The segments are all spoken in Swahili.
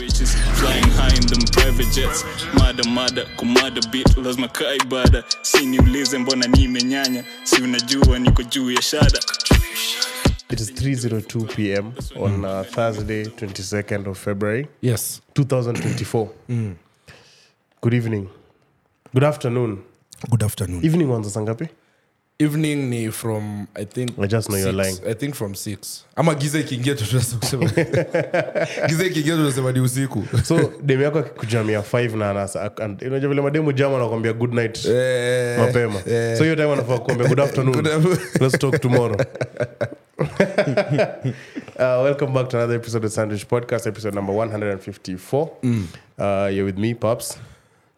Riches flying high in them private jets mada mada kumada bit lazima kaa ibada si niulize mbona nimenyanya si unajua niko juu ya shada It is 3:02 p.m. on uh, Thursday, 22nd of February, yes 2024. Good evening. Good afternoon. good afternoon Evening wanza saa ngapi? Evening ni from i think I just know you're lying. i think from 6 ama giza ikiingia tu kusema giza ikiingia tunasema ni usiku So demu yako akikujamia 5 na anasa and- unajua vile mademu jama anakuambia good night Eh, mapema. eh. So hiyo time anafaa kuambia good afternoon. Good Let's talk tomorrow. uh, welcome back to another episode of Sandwich Podcast, episode number 154. Uh, you're with me, Pops.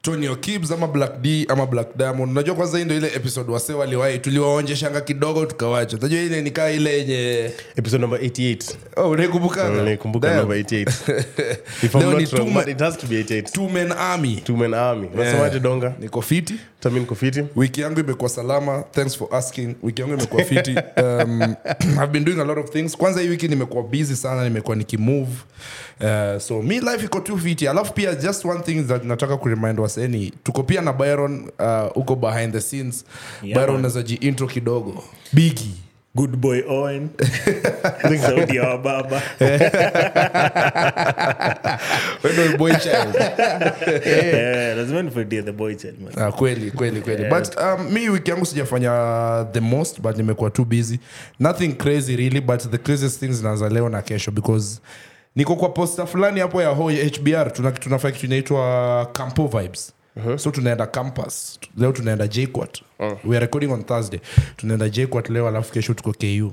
Tony Kibs ama black d ama black diamond. Unajua kwanza hii ndo ile episode wase waliwahi tuliwaonjeshanga kidogo tukawacha. Unajua ile nikaa ile yenye Episode number 88. oh, unaikumbukanga Nikumbuka Damn. number 88. If I'm Leo ni not wrong, two but it has to be 88. two men army. Two men army. Unasemaje donga? niko fiti. Wiki yangu imekuwa salama. Thanks for asking. Wiki yangu imekuwa fiti. Um, i've been doing a lot of things. Kwanza hii wiki nimekuwa busy sana nimekuwa nikimove uh, so mi life iko tu fiti. Alafu pia just one thing that nataka kuremind waseni tuko pia na byron uh, huko behind the scenes. Yeah, byron naweza jiintro kidogo. Bigi good boy owen. Sauti wa baba. Wewe boy child. Lazima nifaidie the boy child man. Ah, kweli kweli kweli. But um, mi wiki yangu sijafanya the most but nimekuwa too busy. Nothing crazy really but the craziest things zinaanza leo na kesho because niko kwa posta fulani hapo ya ho hbr tuna, tunafanya kitu inaitwa campo vibes. So tunaenda campus. Leo tunaenda jquat we are recording on thursday. Tunaenda jquat leo alafu kesho tuko ku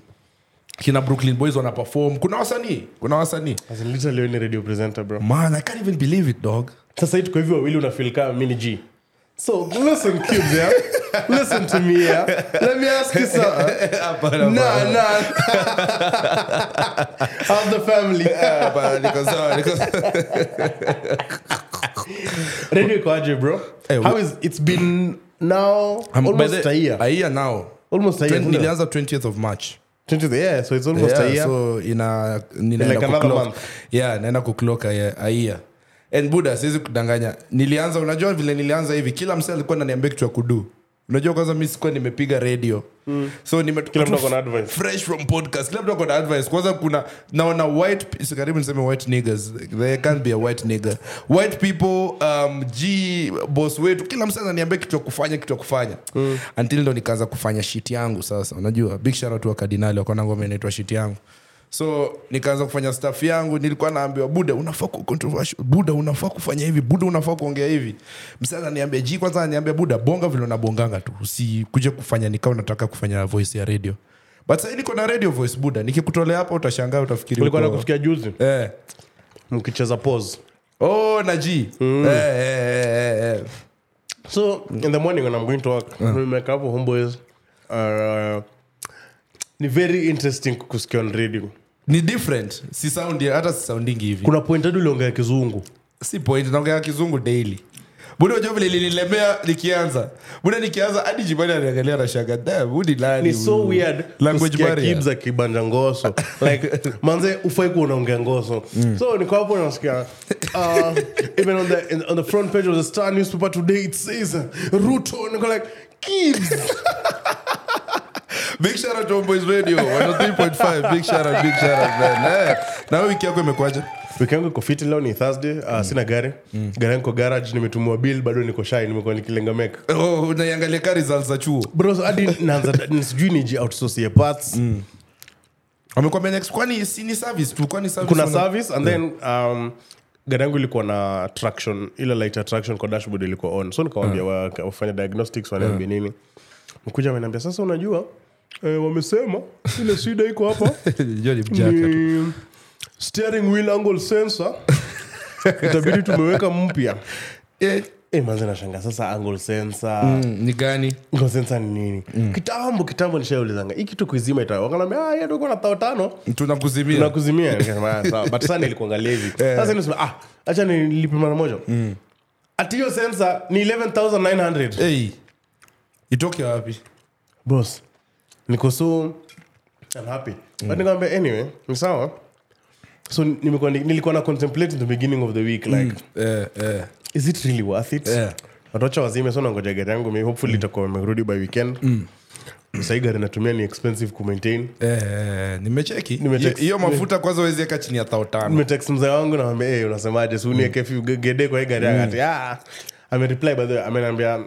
kina brooklyn boys wana perform. Kuna wasanii. Kuna wasanii. As in literally wewe ni radio presenter bro. man i can't even believe it dog. Sasa hii tuko hivi wawili unafeel kama mimi ni G. So listen kids yeah. Listen to me yeah. Let me ask you something. Nah, nah. How's the family? Hapana, niko sawa, niko. Radio iko bro? Hey, How is it's been now I'm almost the- a year. a year now Almost a year. Nilianza 20th of march 20th, yeah, so it's almost yeah, a year. so ina ninaenda Like another month. yeah naenda kuclock a year. a year and buda siwezi kudanganya. Nilianza unajua vile nilianza hivi kila msee alikuwa naniambia kitu ya kudu. Unajua kwanza mi sikuwa nimepiga radio. So nime- Kila mtu ako na advice. fresh from podcast. Kila mtu akona advice. Kwanza kuna naona white karibu niseme white niggers there can't be a white nigger. White people um, g boss wetu kila msa ananiambia kitu ya kufanya kitu ya kufanya. Until ndo nikaanza kufanya shit yangu sasa. Unajua big shara tu wa kardinali wakona ngoma inaitwa shit yangu so nikaanza kufanya staff yangu nilikuwa naambiwa buda unafaa controversial buda unafaa kufanya hivi buda unafaa kuongea hivi msee ananiambia ji kwanza ananiambia buda bonga vile unabonganga tu usikuje kufanya nikawa unataka kufanya voice ya radio but sahii niko na radio voice buda nikikutolea hapa utashangaa utafikiri Ulikuwa nakufikia juzi eh. mkicheza pause. oh na ji eh, eh, eh, eh. So in the morning when I'm going to work, we make up homeboys. Uh, ni very interesting kusikia on radio. Ni different. Si sound hata si soundingi hivi. Kuna point hadi uliongea kizungu. si point naongea kizungu daily. Buda unajua vile linilemea nikianza? Buda nikianza hadi jibani anaangalia na shanga budi nani Ni so weird language barrier. kibs akibanja ngoso. Like manze ufai kuwa unaongea ngoso. So niko hapo nasikia uh, even on the, in, on the front page of the star newspaper today it says ruto niko like kibs big shout out to Homeboys radio 103.5 big shout out big shout out man. Eh na wiki yako imekwaje wiki yangu iko fiti leo ni thursday. Uh, sina gari. Gari yangu kwa garage nimetumua bill bado niko shai nimekuwa nikilenga mek oh unaiangalia ka results za chuo. Bro hadi naanza sijui niji outsource parts. Amekwambia next kwani si ni service tu kwani service kuna service and then um, gari yangu ilikuwa na traction ile light attraction kwa dashboard ilikuwa on. So nikawambia wa- wafanya diagnostics wanaambia nini. Mkuja amenambia sasa unajua eh, wamesema ile shida iko hapa. Ni steering wheel angle sensor. Itabidi tumeweka mpya. Eh. Eh, manze sasa angle sensor. Mm, ni gani? Angle sensor ni nini? Kitambo kitambo nishaulizanga hii kitu kuizima ita wakanambia ah na thao tano. Tunakuzimia. Tunakuzimia. Nikasema, "Ah, sawa." but sana ilikuangalia hivi. Sasa nisema ah acha nilipe mara moja. Ati hiyo sensa ni 11900 hey. Itoke wapi? Boss niko so I'm happy. But nikamwambia anyway ni sawa. So nimekuwa nilikuwa na contemplate the beginning of the week like mm. yeah, yeah. is it really worth it? Yeah. watocha wazime so nangoja gari yangu mi hopefully itakuwa imerudi by weekend. Sahii gari natumia ni expensive kumaintain Eh, eh, nimecheki. Hiyo mafuta kwanza weziweka chini ya thao tano nimetext mzee wangu nawambia hey, unasemaje? Si unieke few gede kwa hii gari yangu ati ah amereply by the way ameniambia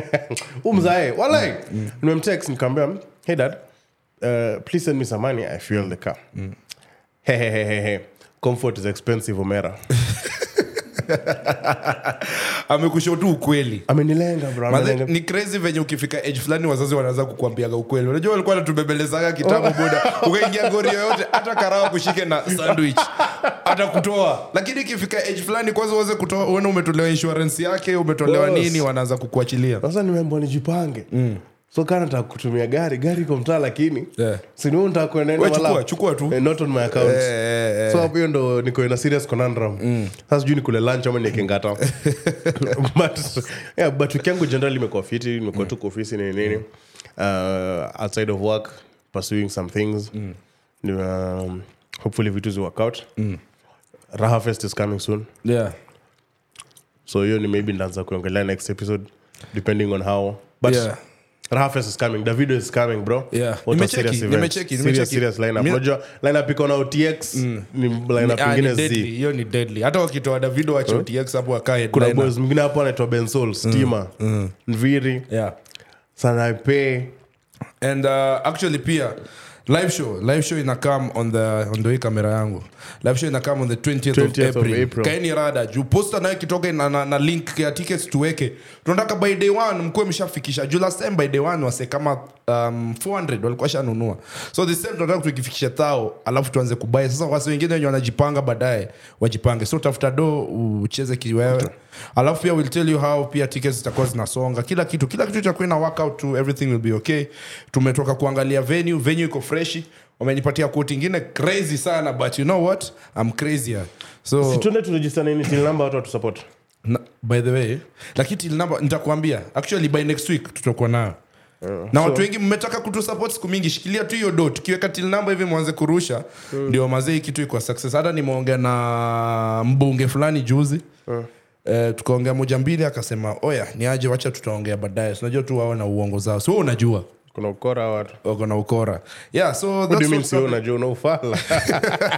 umzae walai nimemtext nikamwambia hey dad uh, please send me some money i fuel the car mm. hehehehe he, he, he. comfort is expensive omera amekusho tu ukweli. Amenilenga bro Mathe, ni crazy venye ukifika age fulani wazazi wanaanza kukuambiaga ukweli. Unajua walikuwa natubembelezaga kitambo boda. Ukaingia ngori yoyote hata karawa kushike na sandwich. Hata kutoa lakini ikifika age fulani kwanza uweze kutoa uone umetolewa insurance yake umetolewa Boss. nini wanaanza kukuachilia. Sasa nimeambwa nijipange so kana nataka kutumia gari gari iko mtaa lakini Yeah. siniu nataka kuendaenda We chukua, wala- chukua tu. Eh, not on my account Eh, eh, eh. so hapo hiyo ndo niko in a serious conundrum sasa sijui nikule lunch ama niekengata but yeah, but wiki yangu generally imekuwa fiti nimekuwa tu kwa ofisi nini mm. uh, outside of work pursuing some things mm. um, hopefully vitu zi work out raha fest is coming soon yeah. so hiyo ni maybe ndaanza kuongelea next episode depending on how but Yeah. Raha Fest is coming. Davido is coming bro. Yeah. What a serious event. nimecheki, nimecheki. serious lineup. Unajua lineup iko na otx ni lineup Ah, ingine ni deadly, z hiyo ni deadly. Hata wakitoa davido wache OTX hapo akae kuna boys mwingine hapo anaitwa bensol stima nviri yeah. sanaipe and uh, actually pia live show live show ina come on the on the kamera yangu. Live show ina come on the 20th, 20th of April, April. kaeni rada juu posta nayo kitoka na, na, na link ya tickets tuweke. Tunataka by day one mkuwe mshafikisha. Juu last time by day one wase kama um, 400 walikuwa shanunua so tunataka tukifikisha tao alafu tuanze kubai sasa wasi wengine wenye wanajipanga baadaye wajipange. So tafuta do ucheze kiwewe. Alafu pia will tell you how pia tickets zitakuwa zinasonga. Kila kitu kila kitu itakuwa ina work out to everything will be okay. Tumetoka kuangalia venue venue iko freshi wamenipatia koti ingine crazy sana but you know what? I'm crazier so tuende turejista nini watu watusupport. By the way lakini till nitakuambia actually by next week tutakuwa nayo na watu wengi mmetaka kutusupport siku mingi. Shikilia tu hiyo do tukiweka til namba hivi mwanze kurusha ndio mazee kitu iko success. Hata nimeongea na mbunge fulani juzi Uh, tukaongea moja mbili akasema oya ni aje? Wacha tutaongea baadaye. Sinajua tu wao na uongo zao. So unajua kuna ukora watu? Wako na ukora. Yeah so unajua unaufala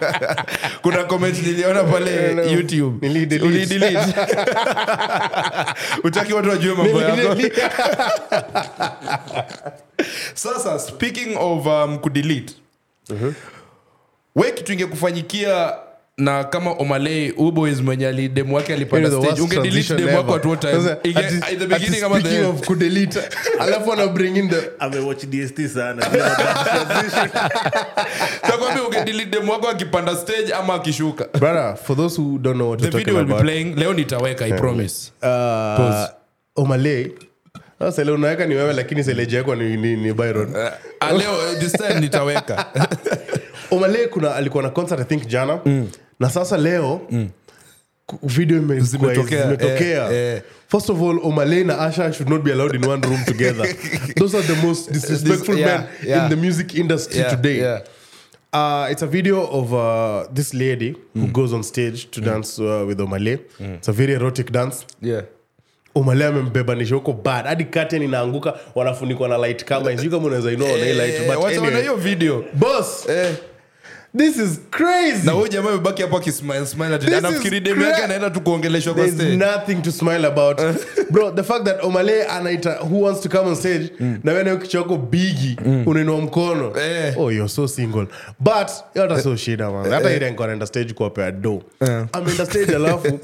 kuna comment niliona pale youtube. Utaki watu wajue mambo yako. sasa speaking of um, kudelete. We kitu ingekufanyikia na kama omalei uboys mwenye alidemu wake alipanda stage ungedelete demu wako at what time? Inge- ati- at the ati beginning ama the of kudelete alafu ana bring in the amewatch dst sana. Takwambia ungedelete demu wako akipanda stage ama akishuka? Brother for those who don't know what the video talking will be playing leo nitaweka i promise. Uh, Pause. sasa unaweka ni wewe lakini seleji yako ni, ni, ni byron. Ah, leo this time nitaweka. Omalay kuna alikuwa na concert i think jana na sasa leo mm. video Zimetokea, eh, eh. first of all omalay na asha should not be allowed in one room together. Those are the most disrespectful yeah, men yeah. in the music industry Yeah, today. yeah. Uh, it's a video of uh, this lady who goes on stage to dance uh, with Omale. It's a very erotic dance. yeah. Omale amembebanisha huko bad. Hadi curtain inaanguka wanafunikwa na light kama sijui kama unaweza inoa na hii light Eh, but anyway, hiyo video. Boss! Eh, this is crazy. Na huyu jamaa amebaki hapo akismile smile ati This anafikiri is demu yake cra- anaenda tu kuongeleshwa kwa There's stage. nothing to smile about. Bro the fact that omale anaita who wants to come on stage na wewe nayo kichwa yako bigi unainua mkono. Eh. oh you're so single. But hata so shida man. Hata ile niko anaenda stage kuwapea do ameenda stage alafu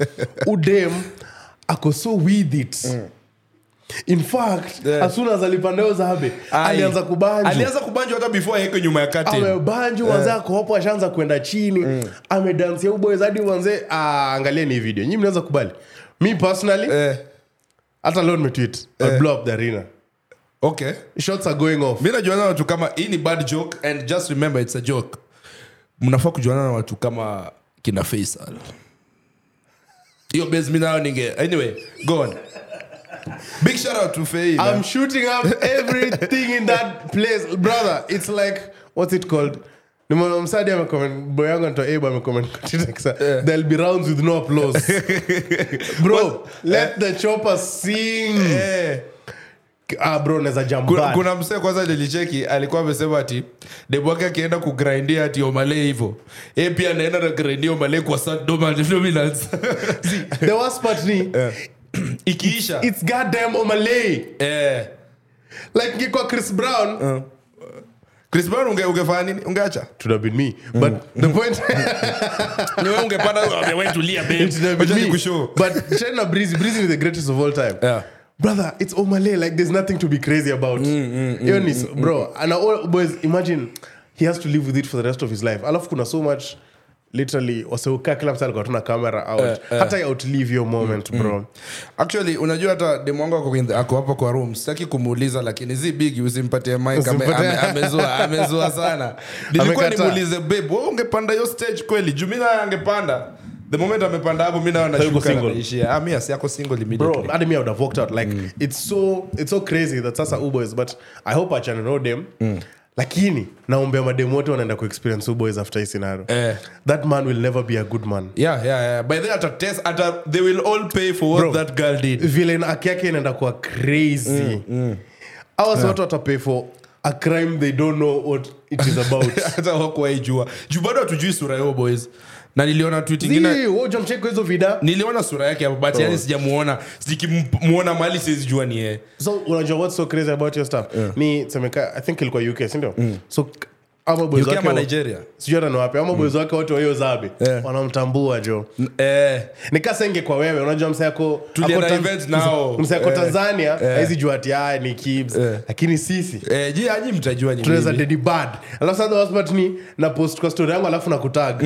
udem ako so with it in fact Yeah. as soon as alipandeo zabe alianza kubanjwa. Alianza kubanjwa hata before aweke nyuma ya curtain. Amebanjwa yeah. wazako hapo ashaanza kwenda chini. Amedansia uboys hadi wanze ah, hii video. Nyi mnaweza kubali mi personally Eh, hata leo nimetweet yeah. blow up the arena. Okay. Shots are going off. Mi najuana na watu kama hii ni bad joke and just remember it's a joke. Mnafaa kujuana na watu kama kina faisal. Hiyo base mi nayo ninge anyway go on big shout out to Faye. man. I'm shooting up everything in that place. Brother it's like what's it called? Nimeona msadi amecomment boy yangu anaitwa Abe amecomment kwa Twitter there'll be rounds with no applause. Bro let the chopper sing. Yeah. ah bro naweza jump kuna, kuna msee kwanza nilicheki alikuwa amesema ati debwake akienda kugrindia ati omale hivo. E pia anaenda na grindia omale kwa dominance the worst part ni ikiisha. It's goddamn Omalay eh. like ngikuwa Chris Brown. Chris brown unge, ungefanya nini? Ungeacha? Should me. But the point niwe ungepanda wetulia it should have been me. kushow but China Breezy Breezy is the greatest of all time. Yeah. brother it's Omalay like there's nothing to be crazy about. Hiyo ni so- bro and all boys imagine he has to live with it for the rest of his life. Alafu kuna so much literally waseukaa kila msa alikuwa tuna camera out. Hata outlive your moment bro. Actually unajua hata demwangu ako ako hapo kwa room sitaki kumuuliza lakini zi bigi usimpatie mic ame- amezua amezua sana. Nilikuwa nimuulize babe wewe ungepanda hiyo stage kweli? Juu mi naye angepanda. The moment amepanda hapo mi single. ah mi asi yako single bro hadi me would have walked out. Like it's so it's so crazy that sasa uboys but i hope achana no dem lakini naombea mademu wote wanaenda kuexperience uboys after hii scenario. Eh. that man will never be a good man. Yeah yeah yeah. By the ata test ata they will all pay for what Bro. that girl did. vile na- aki yake inaenda kuwa crazy. Awas watu watapay for a crime they don't know what it is about. Hata wakuwaijua juu bado hatujui sura yao boys na niliona tweet ingine hizo vida niliona sura yake hapo but yani sijamuona. Sikimuona mali sizijua ni yeye. So unajua what's so crazy about your stuff? Ni semeka i think ilikuwa uk so boys UK wake ama wa- Nigeria? sijui hata ni wapi. Ama wake wote wa zabe Eh. wanamtambua jo eh. Nikasenge kwa wewe unajua msako msako Eh. tanzania haizi jua ati aya ni kibs. Lakini sisi eh ji aji mtajua ni tunaweza mimi. dedi bad alafu sasa waspat ni na post kwa story yangu alafu nakutag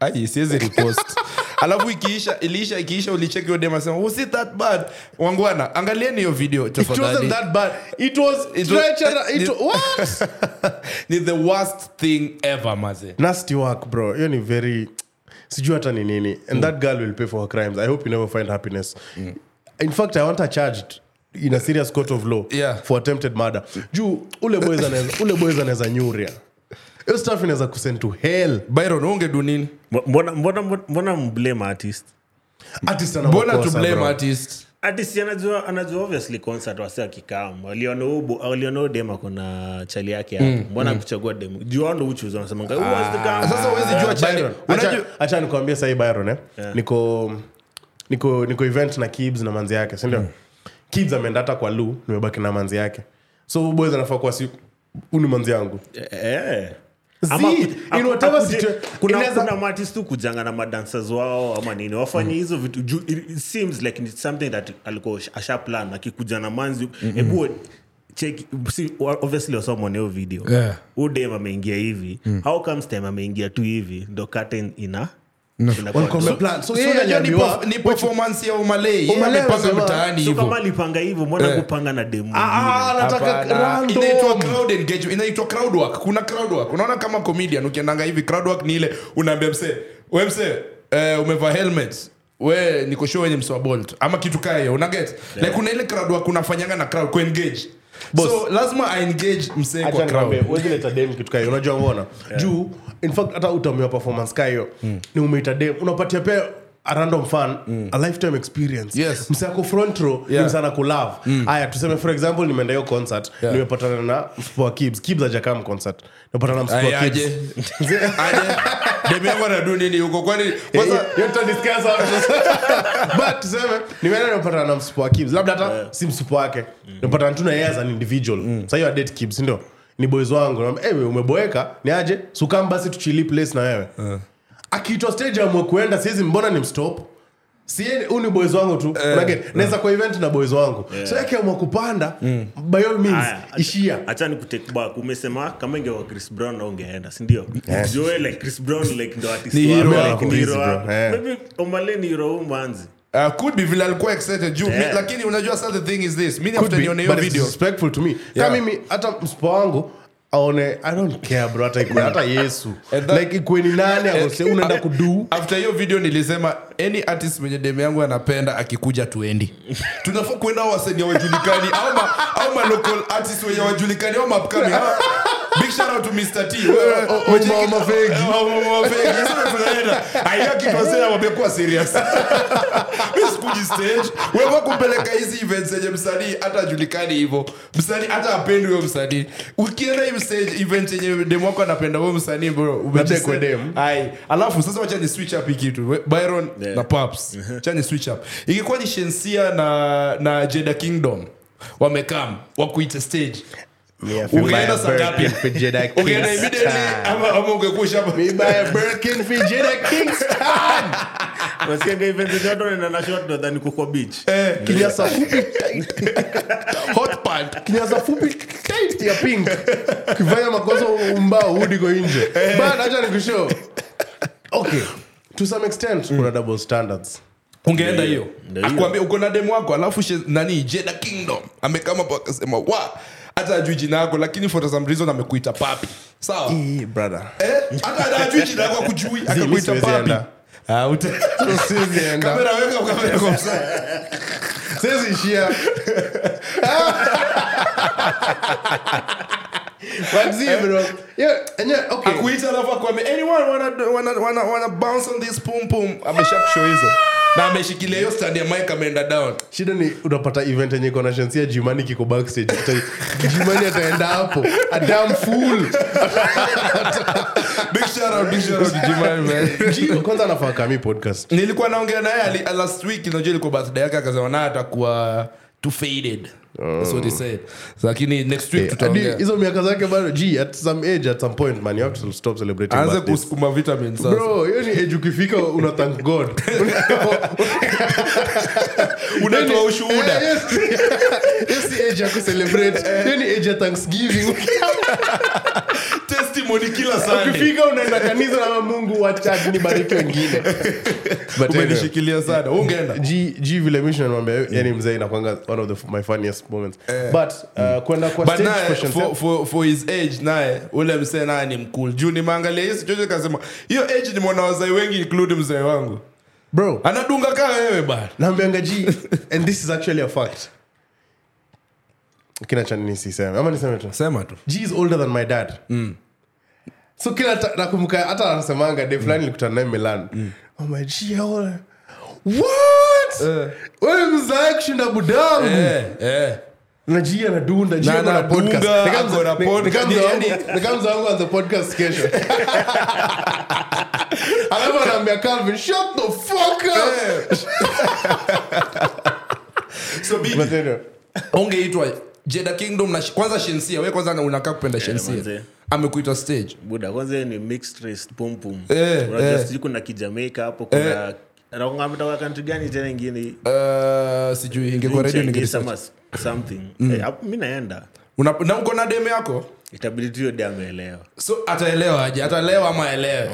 ai siwezi repost alafu ikiisha iliisha ikiisha ulicheki hiyo dema sema was it that bad. Wangwana angalieni hiyo video tafadhali. that bad. It was It was- treacherous. It- it- what ni the worst thing ever maze. Nasty work bro. Hiyo ni very sijui hata ni nini. And that girl will pay for her crimes. I hope you never find happiness. In fact i want her charged in a serious court of law Yeah. for attempted murder. Juu ule boys anaweza nyuria hiyo stuff inaweza kusend to hell. Byron ungedu nini? Mbona mbona mbona mblame artist? Artist ana mbona makosa, to bro. artist? Artist anajua anajua obviously concert wasi akikam waliona ubo waliona huyo dem ako na chali yake hapo. Mbona kuchagua dem juu wao ndo uchuzi wanasema who was the guy? sasa huwezi jua chali Byron, unajua acha- acha sahii byron eh? niko niko niko event na kibs na manzi yake sindio kibs ameenda hata kwa lu nimebaki na manzi yake. So boys anafaa kuwa si huu ni manzi yangu. Eh. Kuna inaweza- tu kujanga na madancers wao ama nini wafanye hizo vitu. Juu it, it seems like it's something that alikuwa asha plan akikuja na manzi hebu check see, obviously wasamwona hiyo video. Yeah. udem ameingia hivi. How comes time ameingia tu hivi? Ndo curtain ina unajua ni performance ya umalei. Yeye Umalei amepanga anasema- mtaani so alipanga hivyo mbona Eh. kupanga na dem Ah, ah, mwingine? anataka Hapana. random. inaitwa crowd engagement. Inaitwa crowd work. Kuna crowd work. Unaona kama comedian ukiendanga hivi crowd work ni ile unaambia msee we msee uh, umevaa helmet we niko sure wenye msewa bolt. Ama kitu kaa hiyo. Unaget like kuna ile crowd work unafanyanga na crowd kuengage so lazima aengage msee kwa crowd. dem kitu kayo unajua ngona juu in fact hata utamewa performance kayo ni umeita dem. Unapatia pia a random fan a lifetime experience. Yes. msako front row Yeah. ni msana kulove aya tuseme for example nimeenda hiyo concert Yeah. nimepatana na mspo wa kibs. Kibs ajakam concert. Nimepatana na aje. Kibs. Aje. Demi yangu anadu nini huko? Kwani kwanza Hiyo tutadiscuss after. but tuseme nimeenda nimepatana na mspo wa kibs. Labda hata si mspo wake. Nimepatana tu na yeye as an individual. Sasa hiyo adate kibs ndio? Ni boys wangu. "Eh, umeboeka? Ni aje? Sukam basi tuchili place na wewe akiitwa stage amwe kuenda siwezi mbona ni mstop. Sie huu ni boys wangu tu. Eh, naweza kwa event na boys wangu. So yake amwa kupanda by all means Aya, ishia. acha ni kutake back umesema kama ingewa chris brown na ungeenda sindio like chris brown like ndo wako, busy, bro. wako. Eh. Maybe omale ni hero huu manzi Uh, could be vile alikuwa excited. Juu mi- Yeah. lakini unajua sa the thing is this. Mi after nione hiyo video. to me. Yeah. kama mimi hata mspo wangu aone i don't care bro hata ikue hata yesu. And that- like ikue ni nani akose unaenda kudu? after hiyo video nilisema any artist mwenye demu yangu anapenda akikuja tuendi. Tunafaa kuenda au wajulikani au ma, au ma local artist wenye wajulikani au mapkami big shout out to Mr. T Wewe- umecheki- mama fegi. Mama- fegi. Sasa tunaenda. Haina kitu wasema wamekuwa serious Mimi sikuji stage wewe kumpeleka hizi events zenye msanii hata ajulikani hivyo msanii hata apendi huyo msanii ukienda hivi stage event yenye demo wako anapenda huyo msanii bro Natekwe dem. ai alafu sasa wacha ni switch up hii kitu byron Yeah. na paps cha ni switch up ingekuwa ni shensia na na jeda kingdom wamekam wakuita stage Feel ungeenda my saa ngapi Birkin for Jedi ungeenda Kingston. immediately ama ama ungekuwa shamba Me buy a Birkin for Kingston. Unasikianga event zenye watu wanaenda na short nadhani kuko beach. Kinyasa fupi. Tight. hot pant kinyasa fupi. Tight ya pink. Kifanya makosa umbao hudi ko nje. But acha nikushow. Okay to some extent kuna double standards. Ungeenda hiyo? akwambia uko na demu wako alafu nani jeda kingdom. Amekama hapo akasema wa hata ajui jina yako lakini for some reason amekuita papi. Sawa? Eh, brother. Eh, hata ajui jina yako akujui akakuita papi. Ah, kamera weka kamera kwa ishia But bro. Yeah, okay. akuita alafu akwambia anyone wanna, wanna, wanna, wanna bounce on this pum pum? Amesha hizo. Na ameshikilia hiyo stand ya mic ameenda down. Shida ni unapata event yenye iko jimani kiko backstage. Jimani ataenda hapo. Adam full big shout out big shout out to man. Ji- kwanza anafaa kami podcast. Nilikuwa naongea naye last week unajua ilikuwa birthday yake akasema naye atakuwa too faded That's what he said. Lakini next week Eh, tutaongea. hizo miaka zake bado g at some age at some point man you have to stop celebrating aanze kusukuma vitamin sasa. Bro hiyo ni age ukifika una thank god. Unatoa ushuhuda. yes. Age ya kucelebrate. Hiyo ni age ya thanksgiving kila ukifika unaenda kanisa na mungu wacha nibariki wengine. But anyway, umenishikilia sana. Ungeenda? G, G vile mission yani mzee inakwanga one of the, my funniest moments. But uh, kwenda kwa but stage naye for, for, for his age naye ule msee naye ni mkul juu nimeangalia hii situation kasema hiyo age ni mwana wazai wengi include mzee wangu. Bro. Anadunga kaa wewe bana. Naambianga G and this is actually a fact. Kina cha ama niseme tu? Sema tu. G is older than my dad so kila ta- nakumbuka hata anasemanga de fulani likutana naye milan. Oh my G how old- what? Eh. wewe mzae kushinda budangu eh, eh. na G anadunda ako na podcast. Kama ako na mza- ni- podcast. Yani- kesho. Alafu anaambia Calvin shut the fuck up. So bibi ungeitwa jeda kingdom na kwanza shensia we kwanza unakaa kupenda shensia. amekuita stage. Buda kwanza ni mixed race pum pum. Eh, unajua eh. sijui kuna kijamaika hapo kuna eh. ametoka country gani tena ingine Uh, sijui ingekuwa radio Chinese ningeresearch. ama s- something hapo mi naenda. Una- na uko na deme yako? Itabidi tu de ameelewa. So ataelewa aje? Ataelewa ama aelewe?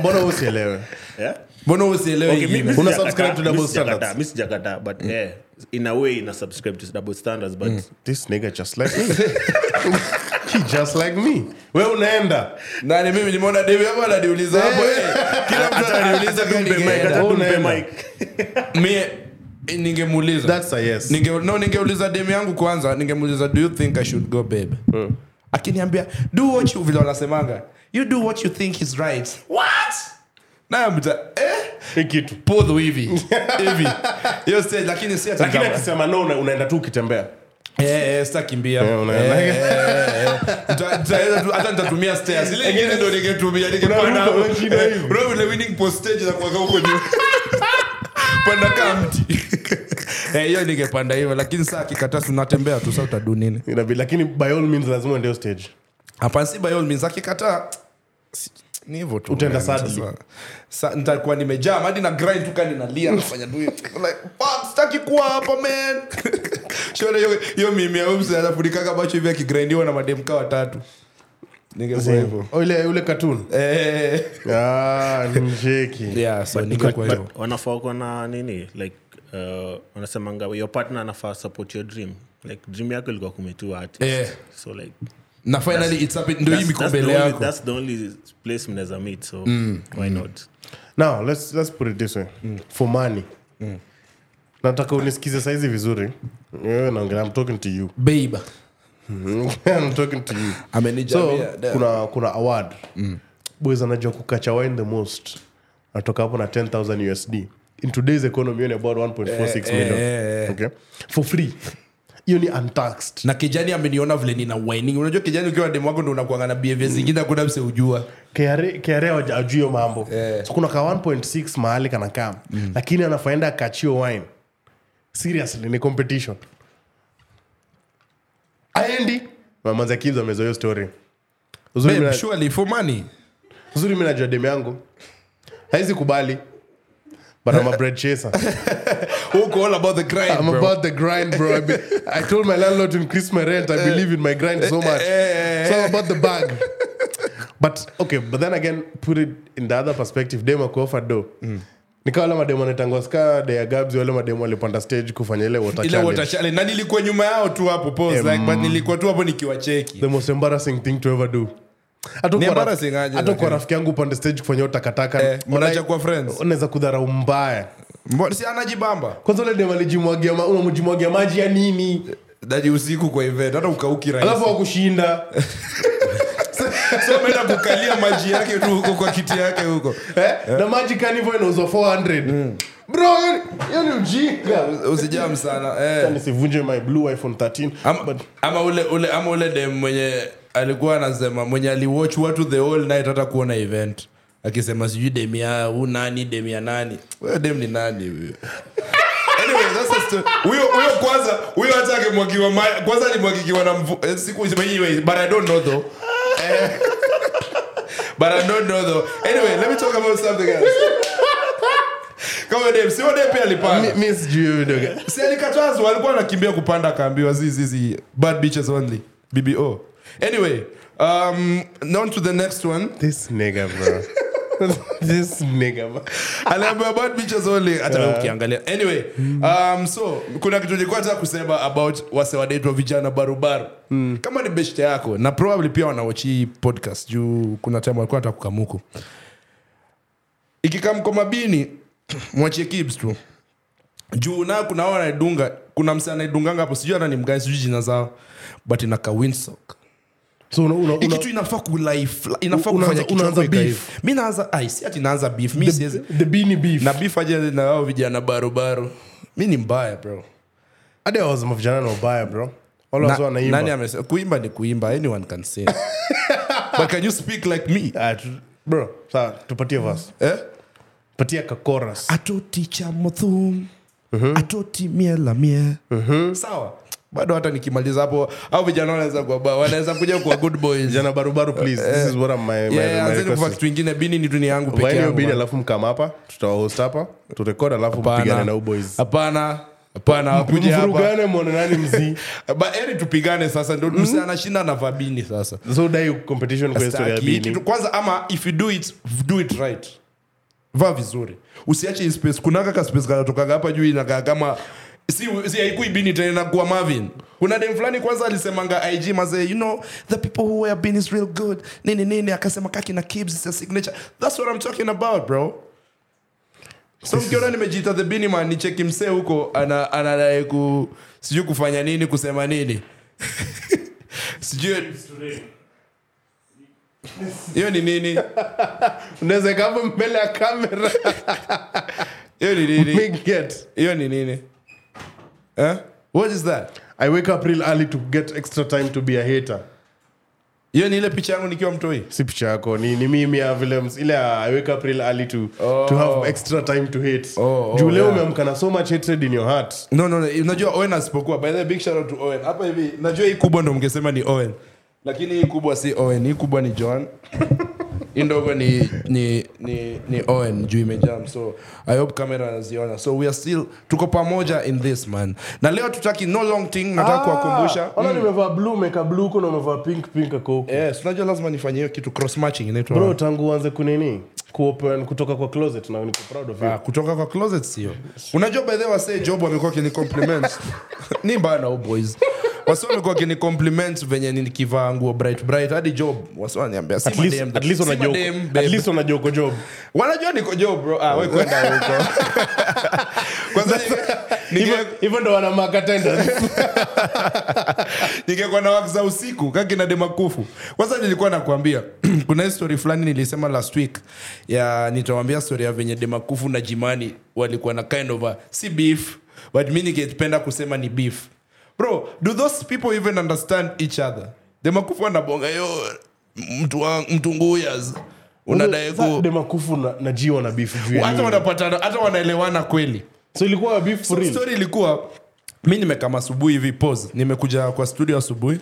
Mbona usielewe? Yeah? Mbona usielewe Okay, mi- mi sijakataa, subscribe to mi double sijakataa, standards? mi sijakataa but eh, in a way ina subscribe to double standards but this nigga just like me. He just like me. We unaenda. Nani mimi nimeona devi hapo ananiuliza hapo eh, kila mtu ananiuliza Tumpe mic. mie ningemuuliza. Yes. Ninge, no ningeuliza demu yangu kwanza ningemuuliza do you think i should go babe? Akiniambia do what you vile wanasemanga you do what you think is right. What nayamta eh kitu. Podho hivi. Hivi. Hiyo stage lakini si lakini akisema no unaenda tu ukitembea. Sitakimbia unaenda. Nita- nitaenda tu- hata nitatumia stairs. Ile ingine ndo ningetumia ningepanda Unaruka, hapo. unashinda hivi. Unaona vile winning post stage inakuwaga huko juu panda kaa mti. Hiyo ningepanda hivyo lakini saa akikataa tunatembea tu sa utadu nini lakini by all means lazima ndio stage. Hapana si by all means akikataa ni hivyo tu Utaenda sadly. Sa- nitakuwa nimejaa hadi na grind tu kani nalia nafanya tu like sitaki kuwa hapa man. Shona hiyo hiyo mimi ya umse anafunikaka macho hivi akigrindiwa na mademka watatu. Ningekuwa hivyo. Oh, ile ule cartoon. Eh ah yeah so ningekuwa hivyo. wanafaa kuwa na nini? Like uh, wanasemanga your partner anafaa support your dream. Like dream yako ilikuwa kumetua ati Eh. so like na finally it's happened ndio hii that's, miko mbele yako. that's the only place mnaweza meet so why not? Now let's, let's put it this way. For money. Nataka unisikize saizi vizuri. Wewe naongea I'm talking to you. Babe I'm talking to you. so kuna kuna award. Boys anajua kukacha wine the most. Natoka hapo na 10000 usd in today's economy ni about 1.46 million. eh, eh. okay? For free hiyo ni untaxed. Na kijani ameniona vile nina whining. Unajua kijani ukiwa demu wako ndo unakuanga na behavior zingine hakuna mse ujua KRA ajui hiyo mambo. Yeah. so kuna ka 1.6 mahali kanakaa mm. lakini anafaenda akachio wine. Seriously ni competition. Aendi. Mamanza kibs amezoa story. Uzuri mina- surely for money. Uzuri mi najua demu yangu. Haizi kubali but I'm a bread chaser. Huko all about the grind I'm bro. about the grind, bro. I, be, I told my landlord to increase my rent. I believe in my grind so much. So I'm about the bag. But okay, but then again, put it in the other perspective. Dem akuofa do. Nikawa wale mademu wanaitangwa Dea Gabs wale mademu walipanda stage kufanya ile na nilikuwa nyuma yao tu hapo pause like but nilikuwa tu hapo nikiwacheki the most embarrassing thing to ever do Hata kwa rafiki yangu upande stage kufanya hiyo takataka. Eh, mnaacha kuwa friends? unaweza kudharau mbaya. Mbona- si anajibamba? Kwanza ule dem alijimwagia ma- unamjimwagia maji ya nini? Dadi usiku kwa event hata ukauki rahisi. Alafu wakushinda so ameenda kukalia maji yake tu huko kwa kiti yake huko. Eh? na maji kanivo inauzwa 400 bro hiyo- hiyo ni ujinga usijam sana eh. nisivunje my blue iphone 13 ama, but ama ule ule ama ule dem mwenye alikuwa anasema mwenye aliwatch watu the whole night hata kuona event. Akisema sijui demia huu nani demia nani. Dem ni nani huyo? Anyway that's a huyo huyo kwanza huyo hata akimwagiwa ma- kwanza alimwagikiwa na mvu eh, siku anyway but i don't know though. Eh, but i don't know though. Anyway let me talk about something else. Kama dem sio dem pia alipanda. Mi- mi sijui hiyo video gani. si alikatazwa alikuwa anakimbia kupanda akaambiwa zizizi bad beaches only. Bbo anyway um, on to the next one. This nigga bro. This nigga bro. aliambiwa bad beaches only. Hata ukiangalia. Anyway um, so kuna kitu nilikuwa kusema about wasewadetwa vijana barubaru. Kama ni beshte yako na probably pia wanawachi podcast juu kuna time walikuwa nataka kukamuku kwa mabini mwachie kibs tu. Juu na kuna hao wanaidunga kuna mse anaidunganga hapo sijui hata ni mgani sijui jina zao but inaka winsock so una, una, una, kitu inafaa kulif kufanya kitu unaanza yako ikae beef. hivi. mi naanza si ati naanza beef mi the, the beanie beef. Na beef aje na wao vijana barubaru mi ni mbaya bro. Hadi hao vijana na ubaya bro. Wale Na- wazee wanaimba. nani amesema kuimba ni kuimba anyone can sing but can you speak like me? Tu- bro sawa tupatie verse. Eh? patia ka atoti cha mothum atoti miela mie. Sawa bado hata nikimaliza hapo au vijana wanaweza kuwa ba- wanaweza kuja kuwa good boys. Vijana barubaru please. This is what I'm, my, my, Yeah, my request is. kitu ingine bini ni dunia yangu pekee yangu bini alafu mkama hapa? Tutawahost hapa turekod alafu mpigane na uboys hapana. Hapana wakuje hapa. mvurugane mwone nani mzii heri tupigane sasa ndo msi anashinda na vabini sasa. So dai competition kwa historia ya bini. kitu kwanza ama if you do it do it right. Vaa vizuri. Usiache space. Kunaka ka space kanatokaga hapa juu inakaa kama si, si haikui bini tena kuwa marvin. Kuna dem fulani kwanza alisemanga ig mazee you know the people who wear bin is real good. Nini nini akasema kaki na kibs is a signature. That's what i'm talking about bro. So mkiona nimejiita the bini man nicheki msee huko ana- anadai ku sijui kufanya nini kusema nini. Sijui hiyo ni nini? Unaweza mbele ya kamera hiyo ni nini? Hiyo ni nini eh? what is that? I wake up real early to get extra time to be a hater. Hiyo ni ile picha yangu nikiwa mtoi? Si picha yako ni, ni mimi ya vile ms- ile ya i wake up real early to, to have extra time to hate. Oh, oh, juu leo yeah. umeamka na so much hatred in your heart. No, no, no, unajua owen asipokuwa by the way, big shout out to owen. Hapa hivi najua hii kubwa ndo mngesema ni owen lakini hii kubwa si owen hii kubwa ni john hii ndogo ni, ni, ni, ni owen juu imejam so i hope kamera anaziona so we are still tuko pamoja in this man. Na leo tutaki no long thing nataka kuwakumbusha. ona nimevaa blue meka blue huko na umevaa pink pink ako yes unajua lazima nifanye hiyo kitu cross matching inaitwa bro tangu uanze kunini kuopen kutoka kwa closet na niko proud of you. Ah, kutoka kwa closet sio. Unajua by the way say job wamekuwa kini compliment. Ni mbaya na boys wasi wamekuwa kini compliment venye nikivaa nguo bright bright hadi job. Wasi at least at least si at least unajua job. Wanajua niko job bro. Ah, we kwenda huko. Kwanza ninge- Hivyo- hivyo ndo wana attendance. ningekuwa na za usiku kakina demakufu kwanza nilikuwa nakuambia kuna hii story fulani nilisema last week. Ya nitawambia story ya venye demakufu na jimani walikuwa na kind of a, si beef but mi nikipenda kusema ni beef bro do those people even understand each other? Demakufu anabonga yo mtu wa- mtu nguyas. Ku demakufu na, na ji wana beef juu ya hata nini? wanapatana hata wanaelewana kweli. So ilikuwa beef for real? story ilikuwa mi nimekama asubuhi hivi pause. Nimekuja kwa studio asubuhi.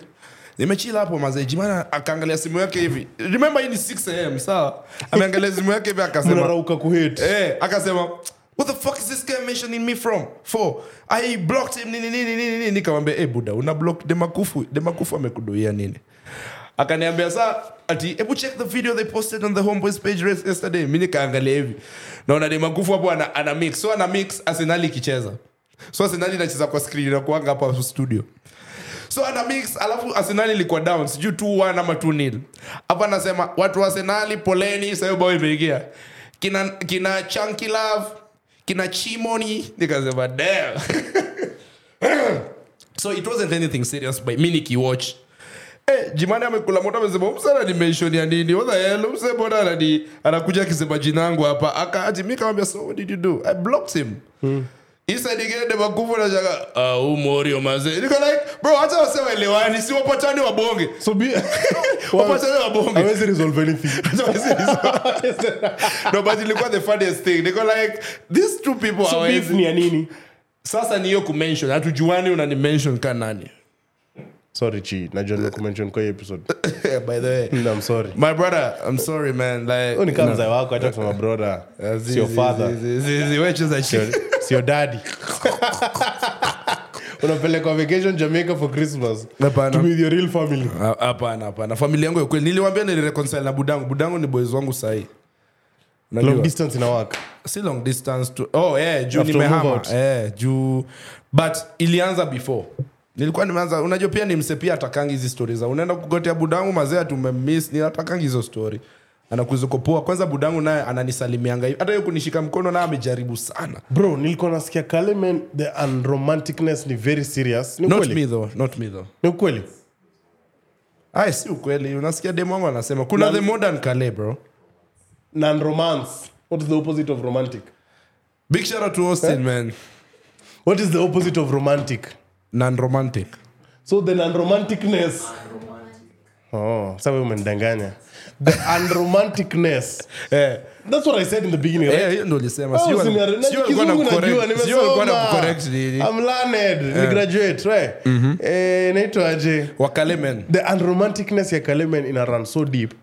Nimechila hapo mazee jimana akaangalia simu yake hivi. Remember hii ni 6 am sawa? Ameangalia simu yake hivi akasema mnarauka kuhate eh akasema what the fuck is this guy mentioning me from? For? I blocked him nini nini nikamwambia "Hey buda una block demakufu? Demakufu amekudoia nini? Akaniambia saa ati hebu check the video they posted on the homeboys page res- yesterday. Mi nikaangalia hivi. Naona demakufu hapo ana, ana mix. So ana mix arsenali ikicheza. So arsenali inacheza kwa screen inakuanga hapa studio. So ana mix alafu Arsenal ilikuwa down. Sijui 2-1 ama 2 nil. Hapa anasema watu wa poleni sahiyo bao imeingia. Kina, kina chunky love kina chimoni nikasema damn. So it wasn't anything serious by mi nikiwatch. Eh, jimani amekula moto amesema msana nimenshoni ya nini? Hell? Mse mbona anani? Anakuja akisema jina hapa. Akaati mi kawambia so what did you do? I blocked him isa ningine makufu na shaka ah huu morio mazee niko like bro acha wase waelewani si wapatane wabonge. So be wapatane wabonge. Hawezi resolve anything. No but ilikuwa the funniest thing. Niko like these two people so hawezi- beef ni ya nini? Sasa ni hiyo kumention hatujuani unani mention ka nani sorry chi najua nimekumention kwa hii episode. By the way. No, I'm sorry. My brother i'm sorry man. Like ni kama mzee wako hata kama brother sio father. zi- wewe cheza chini. sio daddy. Unapelekwa vacation jamaica for christmas. Hapana. to be with your real family. Hapana hapana. Familia yangu ya kweli. Niliwambia nilireconcile na budangu. Budangu ni boys wangu sahii. Long distance ina work. Si long distance to oh yeah juu nimehama. eh juu. But ilianza before nilikuwa nimeanza unajua pia nimsepia mse pia atakangi hizi stori za unaenda kugotea budangu mazee tumemiss ni atakangi hizo stori anakuzokopoa kwanza budangu naye ananisalimianga hivi. Hata hiyo kunishika mkono naye amejaribu sana. Bro nilikuwa nasikia kalemen the unromanticness ni very serious. Ni not ukweli? me though not me though. Ni ukweli? Ay, si ukweli. Unasikia demongo anasema kuna Na- the modern kale bro. Non romance. What is the opposite of romantic? Big shout out to austin man. What is the opposite of romantic non romantic so the non-romanticness. Oh the unromanticness. Yeah. that's what i said in the beginning right? eh ulisema. Oh, Kizungu najua, nimesoma. I'm learned, ni graduate, right? Eh, inaitwa aje? Wakale the unromanticness ya kalemen ina run so deep.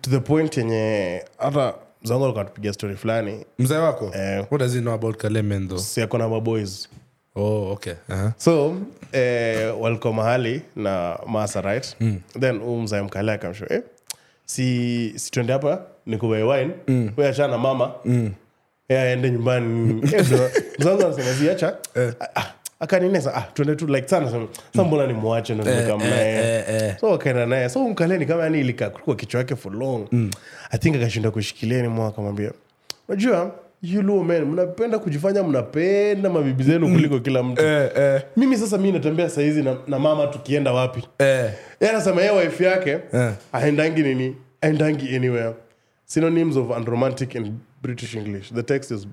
To the point yenye hata zangu alikuwa tupigia story fulani. Mzee wako? Eh. what does he know about kalemen though? Si akona maboys oh okay. Uh-huh. so eh, walikuwa mahali na masa right. Then huu mzae mkale akamsho eh, si, si twende hapa nikuwe wine. Mm. we na mama. Mm. aende nyumbani. Eh, mzazi anasema ziacha akaninesa ah, tuende tu like sana sa mbona ni mwache eh, eh, eh. so wakaenda naye. So mkaleni kama yani ilikaa kwa kichwa yake for long. I think akashinda kushikilia ni mwa akamwambia unajua men mnapenda kujifanya mnapenda mabibi zenu kuliko kila mtu. Eh, eh, mimi sasa mi natembea sahizi na, na mama tukienda wapi? Eh. Anasema ye wife yake Eh. aendangi nini? Aendangi anywhere. Synonyms of unromantic in british english. The text is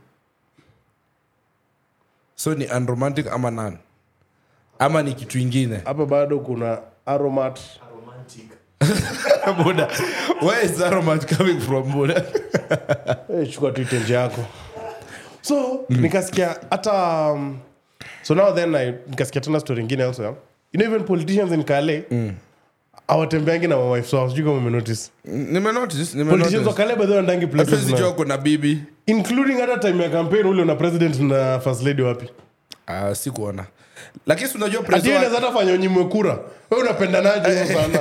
so ni unromantic ama nan ama ni kitu ingine? Hapa bado kuna aromat buda. Where is aromat coming from buda? Hey, chukua tu itenje yako. So nikasikia hata um, so now then I, nikasikia tena story ingine also you know even politicians in kale awatembeangi na mawife wao sijui kama umenotice. Nimenotice politicians wa kale badhi wandangi places na- nimenotice kuna bibi. Including hata time ya campaign ule na president na first lady wapi? Ah sikuona lakini unajua ati preso wa- unaweza hata fanya unyimwe kura. We unapendanaje hiyo sana?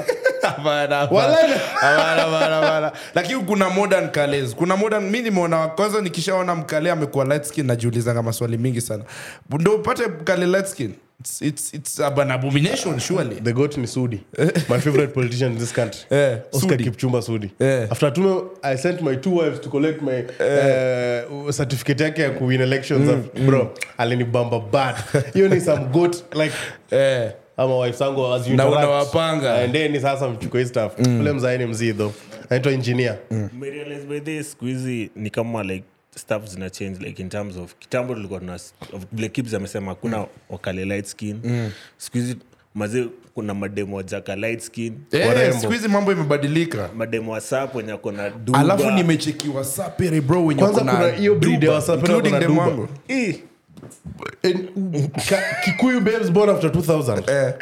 Lakini kuna modern kales kuna modern mi nimeona kwanza nikishaona mkale amekuwa light skin najiulizanga maswali mingi sana. Ndo upate mkale light skin it's, it's, it's an abomination surely. The goat ni sudi my favorite politician in this country. Yeah, oscar Sudi. kipchumba sudi yeah. after tume i sent my two wives to collect my uh, certificate yake ya kuwin elections. Bro alinibamba bad. Hiyo ni some goat like yeah ama wife zangu as you Na interact, unawapanga. endeni sasa mchukue hii stuff. Ule mzaeni mzii though. Anaitwa engineer. Mm. by this siku hizi ni kama like stuff zina change like in terms of kitambo tulikuwa tuna vile Kibz amesema hakuna wakale light skin mm. hizi mazi kuna mademo wajaka light skin Warembo. mambo imebadilika mademo wasap wenye akona alafu nimechekiwa sapere bro wenye kwanza wako na kuna hiyo bride ya duba, wasapere including wako na them duba. wangu. Eh, kikuyu babes born after 2000 Eh,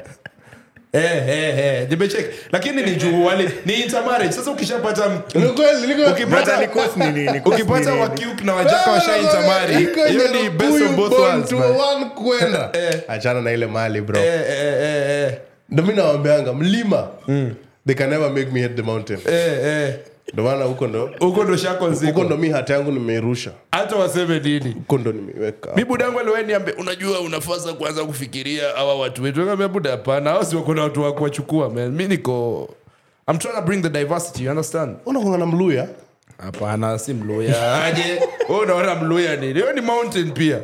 eh, eh, nimecheki lakini ni juu wale ni intermarriage sasa ukishapata Ni ukipata course nini, ni course ukipata nini. wakiuk na wajaka washa intermarry hiyo ni best of both worlds man. kwenda Eh. achana na ile mali bro Eh, eh, eh, eh. ndo mi nawambeanga mlima they can never make me hate the mountain Eh, eh. Ndo maana huko ndo huko ndo shako huko ndo mi hata yangu nimeirusha hata waseme nini? Huko ndo nimeiweka mi budangu aliweniambe unajua unafasa kuanza kufikiria hawa watu wetu. Kaambia buda hapana hao si wako na watu wa kuwachukua man. Mi niko I'm trying to bring the diversity you understand? Unakonga na mluya? Hapana si mluya aje? Unaona mluya nini? Hiyo ni mountain pia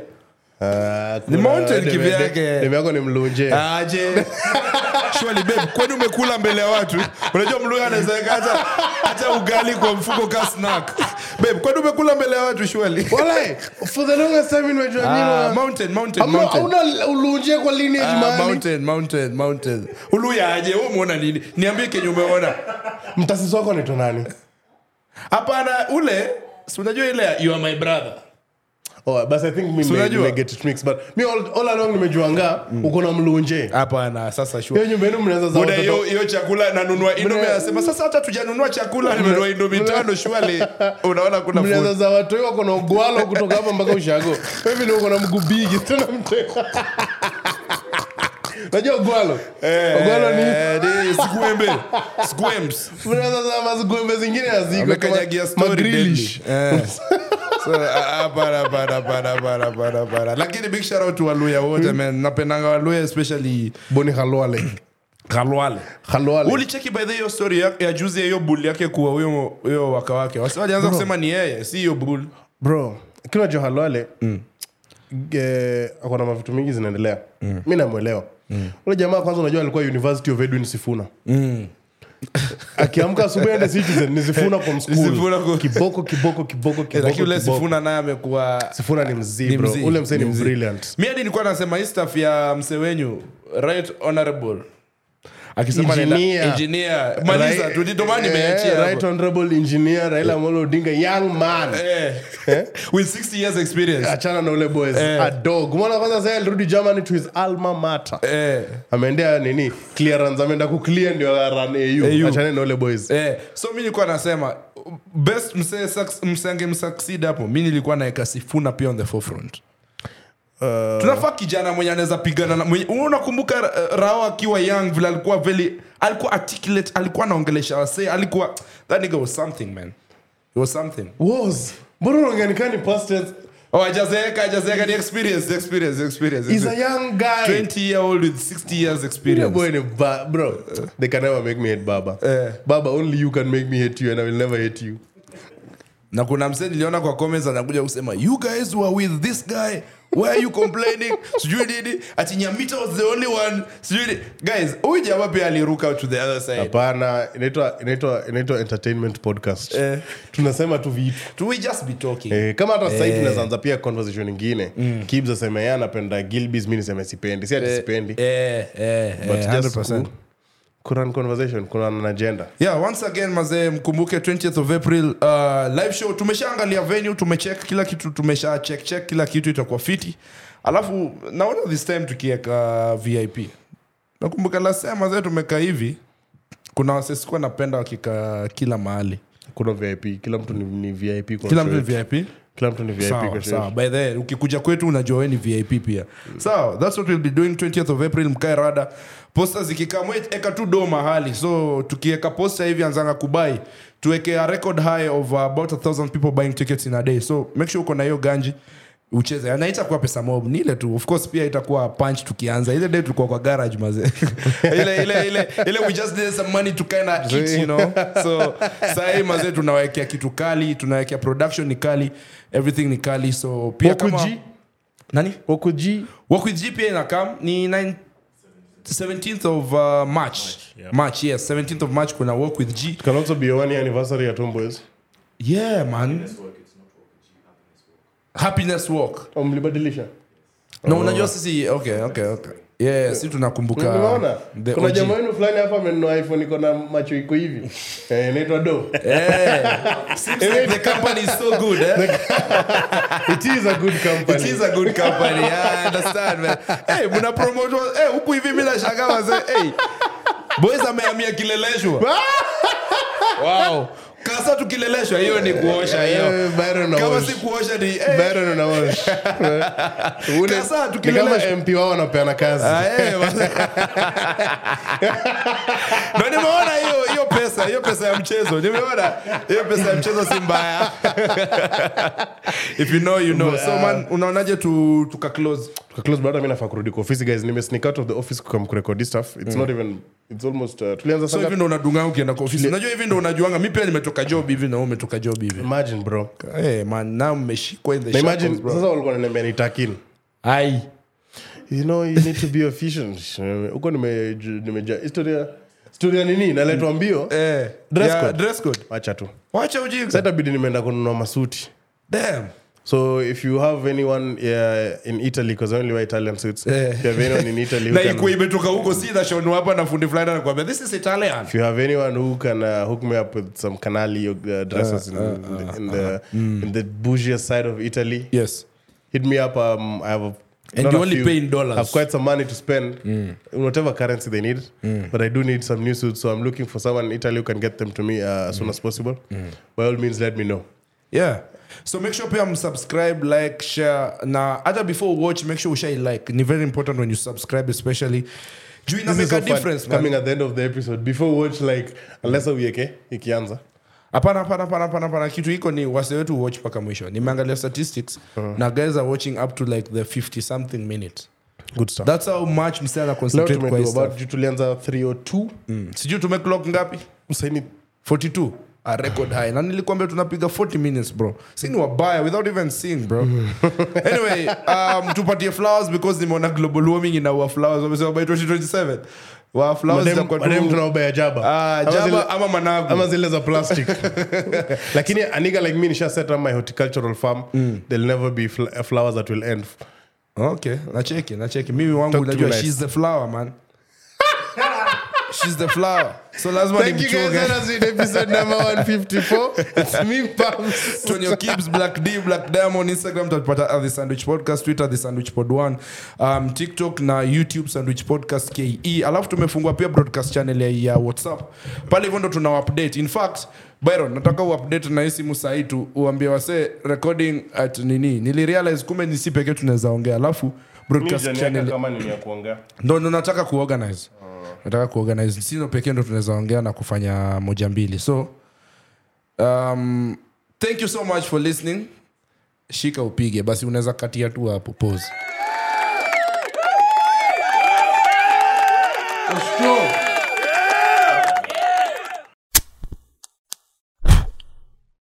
Ah, Ni mountain kivyake. de- ni mlunje aje. Shwali babe kwani umekula mbele ya watu? Unajua mluya anaweza hata hata ugali kwa mfuko ka snack. Babe kwani umekula mbele ya watu shwali Walai, for the longest time nimejua Ah, mountain mountain Hamna- mountain. hauna ulunje kwa lineage Ah, mahali mountain mountain mountain. Uluya aje wewe umeona nini? Niambie kenye umeona. Mtasisi wako anaitwa nani? Hapana ule si unajua ile you are my brother oh, basi i think mi Si nime- unajua? nime get it mixed but mi all, all along nimejuanga uko na mlunje. Hapana sasa sure. Hiyo nyumba yenu mnaweza za Buda watoto- hiyo chakula nanunua Mna- anasema sasa hata tujanunua chakula nimenunua indomie tano shwali unaona kuna food. za watoi wako na ugwalo kutoka hapa mpaka ushago. Hivi ni uko na mgubigi tena mte najua ugwalo ugwalo ni sikuembe ni squembe za mazugombe zingine haziko amekanyagia story deadly. Eh. So, ah, hapana. lakini big shout out to waluya wote man. Napendanga waluya especially boni halwale kalwale halwale ulicheki by the hiyo story ya, ya juzi hiyo bull yake kuwa huyo huyo waka wake. Wasi walianza kusema ni yeye si hiyo bull. Bro kila jo halwale eh, akona mavitu mingi zinaendelea. Mi namwelewa ule jamaa kwanza unajua alikuwa university of edwin sifuna. Akiamka asubuhi ende citizen nizifuna from kwa- kiboko kiboko kiboko Eh, kiboko ule sifuna naye amekuwa sifuna ni mzii Ni bro. mzii, ule msee ni brilliant. Mi hadi nilikuwa nasema hii staff ya msee wenyu right honorable akisema maliza tu ndio maana eh, nimeachia hapo. right honorable engineer raila amolo odinga young man. Eh, with 60 years experience. Achana na ule boys. A dog. Mwana kwanza sasa alirudi germany to his alma mater. Eh, ameendea nini? Clearance ameenda kuclear ndio aran au AU. achane na ule boys. Eh. so mi nilikuwa nasema best msee suc- msucceed hapo mi nilikuwa naeka sifuna pia on the forefront Uh, tunafaa kijana mwenye anaweza pigana unakumbuka uh, rao akiwa young vile alikuwa veli alikuwa articulate alikuwa anaongelesha wase alikuwa that nigga was something man. He was something. Was. Mbona unaongeanikani past tense? Oh ajazeeka ajazeeka ni experience experience experience. Is a young guy. 20 year old with 60 years Yeah, experience. boy ni ba- bro they can never make me hate baba. Uh, baba only you can make me hate you and i will never hate you. Na kuna msee niliona kwa comments anakuja kusema you guys were with this guy why are you complaining? Sijui nini? Ati nyamita was the only one. Sijui guys huyu jamaa pia aliruka to the other side. Hapana inaitwa inaitwa inaitwa entertainment podcast. Eh. tunasema tu vitu. Do we just be talking. Eh, kama hata sahii tunaweza tunaanza pia conversation ingine kibs aseme yeye anapenda gilbis mi niseme sipendi. Si ati sipendi. Eh, eh, but eh, just 100%. ku- conversation kuna an agenda. Yeah once again mazee mkumbuke 20th of april uh, live show. Tumeshaangalia venue tumecheck kila kitu tumesha check check kila kitu itakuwa fiti. Alafu naona this time tukieka vip nakumbuka last mazee tumekaa hivi kuna wasesikuwa napenda wakika kila mahali. Kuna vip kila mtu ni, ni vip kila mtu ni vip kila mtu ni vip sawa sawa. by the way, ukikuja kwetu unajua we ni vip pia. Sawa that's what we'll be doing 20th of april mkae rada. Posta zikikaa eka tu do mahali. So tukiweka posta hivi anzanga kubai tuweke a record high of about a thousand people buying tickets in a day. So make sure uko na hiyo ganji ucheze na itakuwa pesa mob ni ile tu of course pia itakuwa punch tukianza ile day tulikuwa kwa garage maze ile ile ile ile we just need some money to kind of eat you know so sahii maze tunawekea kitu kali tunawekea production ni kali everything ni kali so pia kama Wakuji? nani with G pia inakam ni 9 17th of uh, March. yeah. March, yes. 17th of March kuna Walk with G. It can also be a one year anniversary at Homeboys. Yeah, man. Happiness Walk. Oh, mlibadilisha No, unajua sisi okay, okay, okay. Yeah, si tunakumbuka kuna jamaa wenu fulani hapa amenunua iphone iko na macho iko hivi Eh, inaitwa do Eh, like the company is so good, eh? it is a good company It is a good company. Yeah, I understand, man. Hey, muna promote wa- huku hivi mimi nashangaa wazee. Hey. Boys amehamia kileleshwa. wow. Kasa tukileleshwa hiyo ni kuosha hiyo. Eh, Kama si kuosha ni eh, Kasa, tukileleshwa. mp wao wanapeana kazi Ah, eh. Ndio nimeona hiyo pesa, hiyo pesa ya mchezo. Nimeona hiyo pesa ya mchezo si mbaya. If you know you know. So man, unaonaje tu tuka close? Tukaclose, but hata mi nafaa kurudi kwa ofisi guys nime sneak out of the office kukam kurekodi stuff it's not even it's almost uh, tulianza so hivi ndo unadunga ukienda kwa ofisi unajua hivi ndo unajuanga mimi pia nimetoka job hivi na wewe umetoka job hivi imagine bro hey, man now mmeshikwa in the na imagine bro. sasa walikuwa wananiambia ni takin ai you know you need to be efficient Eh, huko nime nimeja historia historia nini? Naletwa mbio? Eh. Dress yeah, code. dress code. Wacha tu. Wacha ujinga. Sasa itabidi nimeenda kununua masuti. Damn. So if you have anyone yeah, in italy because I only wear italian suits. Yeah. if you have anyone in italy na ikuwa imetoka huko si na shonu hapa na fundi fulani anakuambia this is italian. If you have anyone who can uh, hook me up with some canali uh, dresses in, in, the in the bougie side of italy. Yes. Hit me up um, i have a And not you only pay in dollars. have quite some money to spend. In whatever currency they need. But i do need some new suits so i'm looking for someone in italy who can get them to me uh, as soon as possible. By all means let me know. Yeah. So make sure pia msubscribe like share. Na hata before watch make sure ushai like ni very important when you subscribe especially. Juu ina this make a so difference man. coming at the end of the episode. Before watch like unless uieke ikianza hapana hapana hapana hapana hapana. Kitu iko ni wase wetu watch mpaka mwisho. Nimeangalia statistics na guys are watching up to like the 50 something minutes. Good stuff. That's how much msana leo concentrate kwa hii about tulianza 302 Mm. sijui tumeclock ngapi? Msaini 42 a record high. Na nilikwambia tunapiga 40 minutes bro. Si ni wabaya without even seeing bro. Anyway um, tupatie flowers because nimeona global warming inaua flowers. Wamesema by 2027 wa flowers tu- jaba. Ah, jaba zile- ama managu. ama zile za plastic. Lakini aniga like me nisha set up my horticultural farm. There'll never be fl- flowers that will end. Okay nacheki nacheki. Mimi wangu unajua nice. she's the flower man she's the flower so lazima nimchunge episode number 154 it's me Pams. Tonyo Gibbs, Black D, Black Diamond, Instagram tutapata at the Sandwich Podcast, Twitter the Sandwich Pod 1, um, TikTok na YouTube Sandwich Podcast KE. Alafu tumefungua pia broadcast channel ya, ya WhatsApp. Pale hivyo ndo tuna update. In fact, Byron, nataka uupdate na hii simu tu uambie wase recording at nini. Nilirealize kumbe ni si pekee tunaweza ongea. Alafu broadcast channel kama ni ya kuongea ndo ndo nataka kuorganize nataka kuorganize. Sino pekee ndo tunaweza ongea na kufanya moja mbili. So um, thank you so much for listening. Shika upige. Basi unaweza katia tu hapo. Pose Let's.